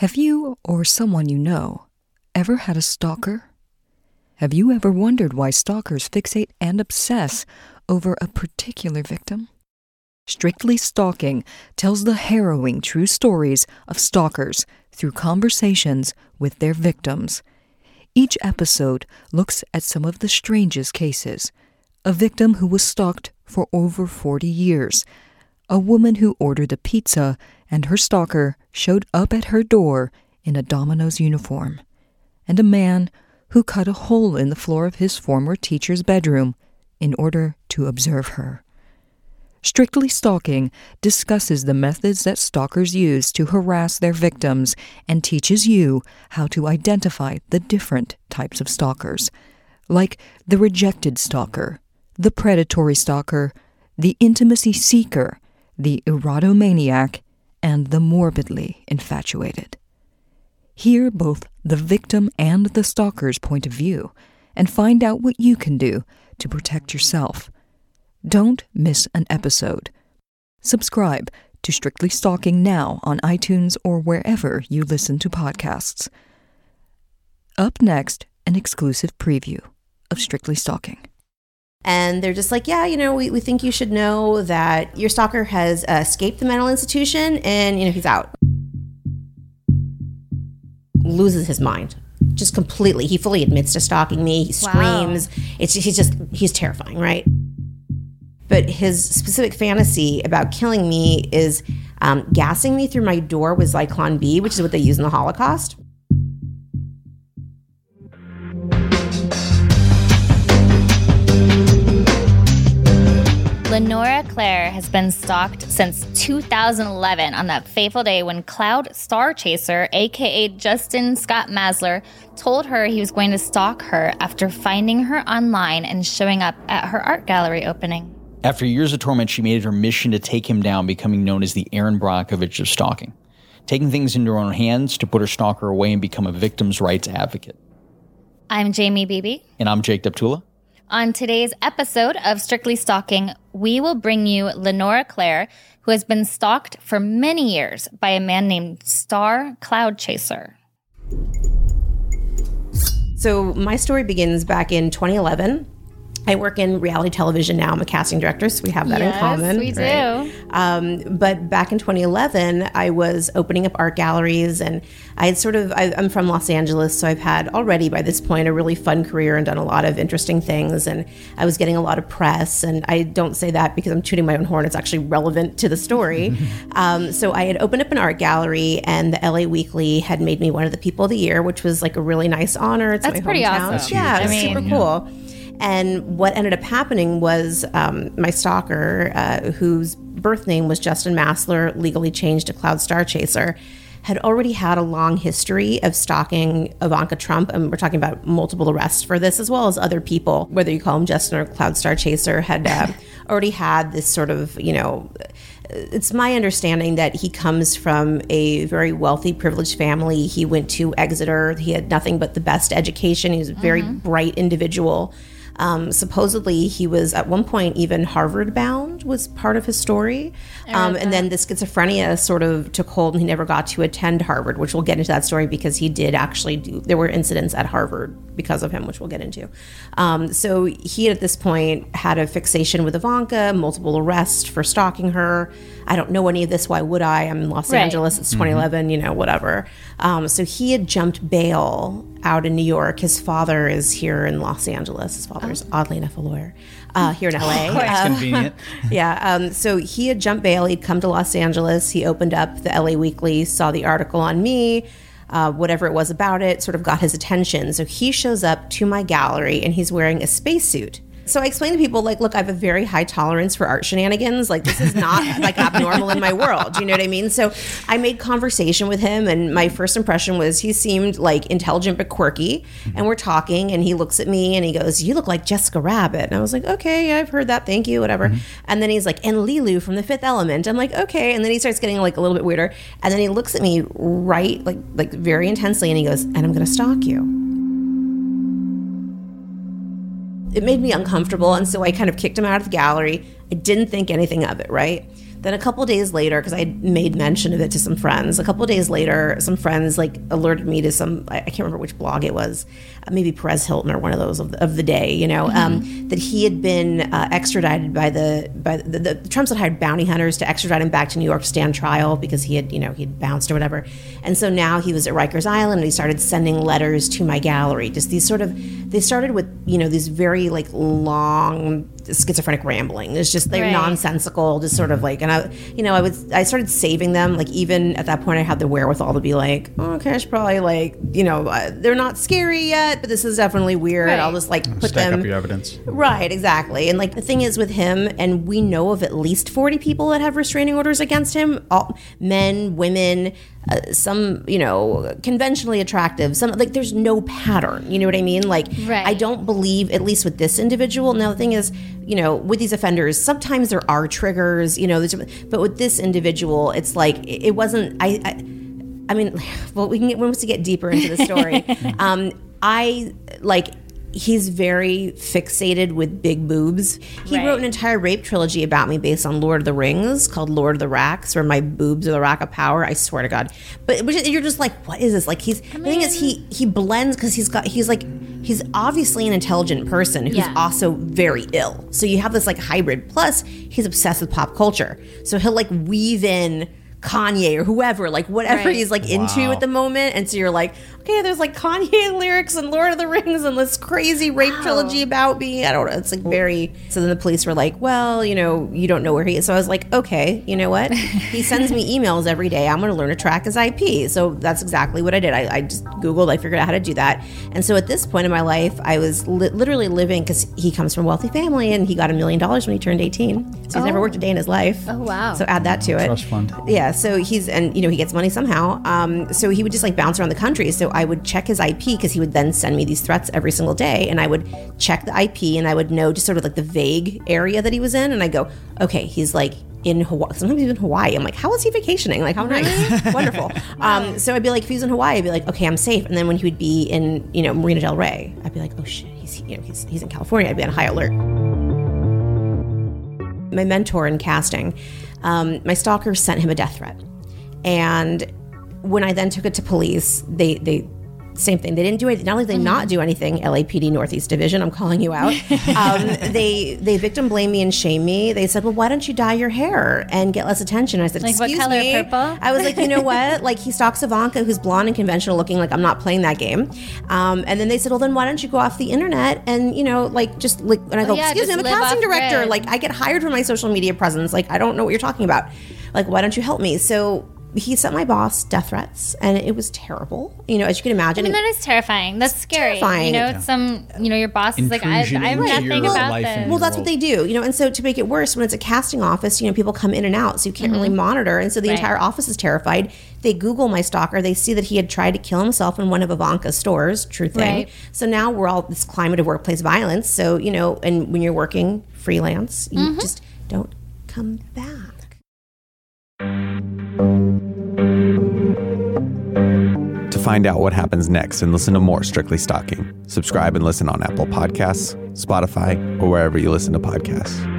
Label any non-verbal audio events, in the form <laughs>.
Have you or someone you know ever had a stalker? Have you ever wondered why stalkers fixate and obsess over a particular victim? Strictly Stalking tells the harrowing true stories of stalkers through conversations with their victims. Each episode looks at some of the strangest cases. A victim who was stalked for over 40 years, a woman who ordered a pizza and her stalker showed up at her door in a Domino's uniform, and a man who cut a hole in the floor of his former teacher's bedroom in order to observe her. Strictly Stalking discusses the methods that stalkers use to harass their victims and teaches you how to identify the different types of stalkers, like the rejected stalker, the predatory stalker, the intimacy seeker, the erotomaniac, and the morbidly infatuated. Hear both the victim and the stalker's point of view and find out what you can do to protect yourself. Don't miss an episode. Subscribe to Strictly Stalking now on iTunes or wherever you listen to podcasts. Up next, an exclusive preview of Strictly Stalking. And they're just like, yeah, you know, we, we think you should know that your stalker has uh, escaped the mental institution and, you know, he's out. Loses his mind just completely. He fully admits to stalking me. He screams. Wow. It's he's just he's terrifying, right? But his specific fantasy about killing me is um, gassing me through my door with Zyklon B, which is what they use in the Holocaust. Lenora Claire has been stalked since 2011 on that fateful day when Cloud Star Chaser, aka Justin Scott Massler, told her he was going to stalk her after finding her online and showing up at her art gallery opening. After years of torment, she made it her mission to take him down, becoming known as the Erin Brockovich of stalking, taking things into her own hands to put her stalker away and become a victim's rights advocate. I'm Jamie Beebe. And I'm Jake Deptula. On today's episode of Strictly Stalking, we will bring you Lenora Claire, who has been stalked for many years by a man named Star Cloud Chaser. So, my story begins back in 2011. I work in reality television now. I'm a casting director, so we have that yes, in common. Yes, we right? do. Um, but back in 2011, I was opening up art galleries, and I had sort of. I, am from Los Angeles, so I've had already by this point a really fun career and done a lot of interesting things. And I was getting a lot of press, and I don't say that because I'm tooting my own horn. It's actually relevant to the story. <laughs> um, so I had opened up an art gallery, and the LA Weekly had made me one of the people of the year, which was like a really nice honor. It's That's my pretty hometown. awesome. Yeah, it was super yeah. And what ended up happening was um, my stalker, uh, whose birth name was Justin Massler, legally changed to Cloud Star Chaser, had already had a long history of stalking Ivanka Trump. And we're talking about multiple arrests for this, as well as other people, whether you call him Justin or Cloud Star Chaser, had uh, <laughs> already had this sort of, you know, it's my understanding that he comes from a very wealthy, privileged family. He went to Exeter. He had nothing but the best education. He was a very mm-hmm. bright individual. Um, supposedly, he was at one point even Harvard bound was part of his story, um, and then the schizophrenia sort of took hold, and he never got to attend Harvard, which we'll get into that story because he did actually do. There were incidents at Harvard because of him, which we'll get into. Um, so he at this point had a fixation with Ivanka, multiple arrests for stalking her. I don't know any of this. Why would I? I'm in Los right. Angeles. It's 2011. Mm-hmm. You know, whatever. Um, so he had jumped bail out in New York. His father is here in Los Angeles. His father's oh. oddly enough a lawyer uh, here in LA. That's um, convenient. <laughs> yeah. Um, so he had jumped bail. He'd come to Los Angeles. He opened up the LA Weekly, saw the article on me. Uh, whatever it was about it, sort of got his attention. So he shows up to my gallery and he's wearing a spacesuit. So I explain to people like, look, I have a very high tolerance for art shenanigans. Like this is not <laughs> like abnormal in my world. You know what I mean? So I made conversation with him, and my first impression was he seemed like intelligent but quirky. And we're talking, and he looks at me and he goes, "You look like Jessica Rabbit." And I was like, "Okay, yeah, I've heard that. Thank you, whatever." Mm-hmm. And then he's like, "And Leeloo from The Fifth Element." I'm like, "Okay." And then he starts getting like a little bit weirder, and then he looks at me right like like very intensely, and he goes, "And I'm going to stalk you." It made me uncomfortable. And so I kind of kicked him out of the gallery. I didn't think anything of it, right? Then a couple days later, because I made mention of it to some friends, a couple days later, some friends like alerted me to some, I can't remember which blog it was, uh, maybe Perez Hilton or one of those of the, of the day, you know, mm-hmm. um, that he had been uh, extradited by the, by the, the, the, Trumps had hired bounty hunters to extradite him back to New York to stand trial because he had, you know, he'd bounced or whatever. And so now he was at Rikers Island and he started sending letters to my gallery, just these sort of, they started with, you know, these very like long schizophrenic rambling. It's just they're right. nonsensical, just sort of like. And I, you know, I was I started saving them. Like even at that point, I had the wherewithal to be like, oh, okay, I should probably like, you know, uh, they're not scary yet, but this is definitely weird. Right. I'll just like put Stack them. up your evidence. Right, exactly. And like the thing is with him, and we know of at least forty people that have restraining orders against him. All men, women uh, some you know conventionally attractive some like there's no pattern you know what i mean like right. i don't believe at least with this individual now the thing is you know with these offenders sometimes there are triggers you know but with this individual it's like it wasn't i i, I mean <laughs> well we can get once we get deeper into the story <laughs> um i like he's very fixated with big boobs. He right. wrote an entire rape trilogy about me based on Lord of the Rings called Lord of the Racks, where my boobs are the rack of power. I swear to God. But you're just like, what is this? Like he's I mean, the thing is he he blends because he's got he's like he's obviously an intelligent person who's yeah. also very ill. So you have this like hybrid. Plus, he's obsessed with pop culture. So he'll like weave in Kanye or whoever, like whatever right. he's like wow. into at the moment. And so you're like, okay, there's like Kanye <laughs> lyrics and Lord of the Rings and this crazy rape wow. trilogy about me. I don't know. It's like very. So then the police were like, well, you know, you don't know where he is. So I was like, okay, you know what? he sends me <laughs> emails every day. I'm going to learn to track his IP. So that's exactly what I did. I, I, just Googled, I figured out how to do that. And so at this point in my life, I was li- literally living because he comes from a wealthy family and he got a million dollars when he turned 18. So he's oh. never worked a day in his life. Oh, wow. So add that to it. Trust fund. Yeah. So he's, and, you know, he gets money somehow. Um, so he would just like bounce around the country. So I would check his IP because he would then send me these threats every single day. And I would check the IP and I would know just sort of like the vague area that he was in. And I go, okay, he's like in Hawaii. Sometimes he's in Hawaii. I'm like, how is he vacationing? Like, how nice, <laughs> wonderful. Um, so I'd be like, if he's in Hawaii, I'd be like, okay, I'm safe. And then when he would be in, you know, Marina Del Rey, I'd be like, oh shit, he's you know he's, he's in California. I'd be on high alert. My mentor in casting, um, my stalker sent him a death threat, and when I then took it to police, they they same thing. They didn't do anything. Not only did they mm-hmm. not do anything, LAPD Northeast Division, I'm calling you out. <laughs> Um, they they victim blame me and shame me. They said, "Well, why don't you dye your hair and get less attention?" I said, like, "Excuse what color, me." Purple? I was like, "You know what? <laughs> Like he stalks Ivanka, who's blonde and conventional looking. Like I'm not playing that game." Um, and then they said, "Well, then why don't you go off the internet and you know, like just like?" And I go, yeah, "Excuse me, I'm a casting director. Grid. Like I get hired for my social media presence. Like I don't know what you're talking about. Like why don't you help me?" So he sent my boss death threats, and it was terrible. You know, as you can imagine. I mean, that is terrifying. That's scary. Terrifying. You know, yeah. some you know your boss is like, I, I have nothing about this. Well, that's what they do. You know, and so to make it worse, when it's a casting office, you know, people come in and out, so you can't mm-hmm. really monitor, and so the right. entire office is terrified. They Google my stalker. They see that he had tried to kill himself in one of Ivanka's stores. True thing. Right. So now we're all this climate of workplace violence. So you know, and when you're working freelance, you mm-hmm. just don't come back. To find out what happens next and listen to more Strictly Stalking, subscribe and listen on Apple Podcasts, Spotify, or wherever you listen to podcasts.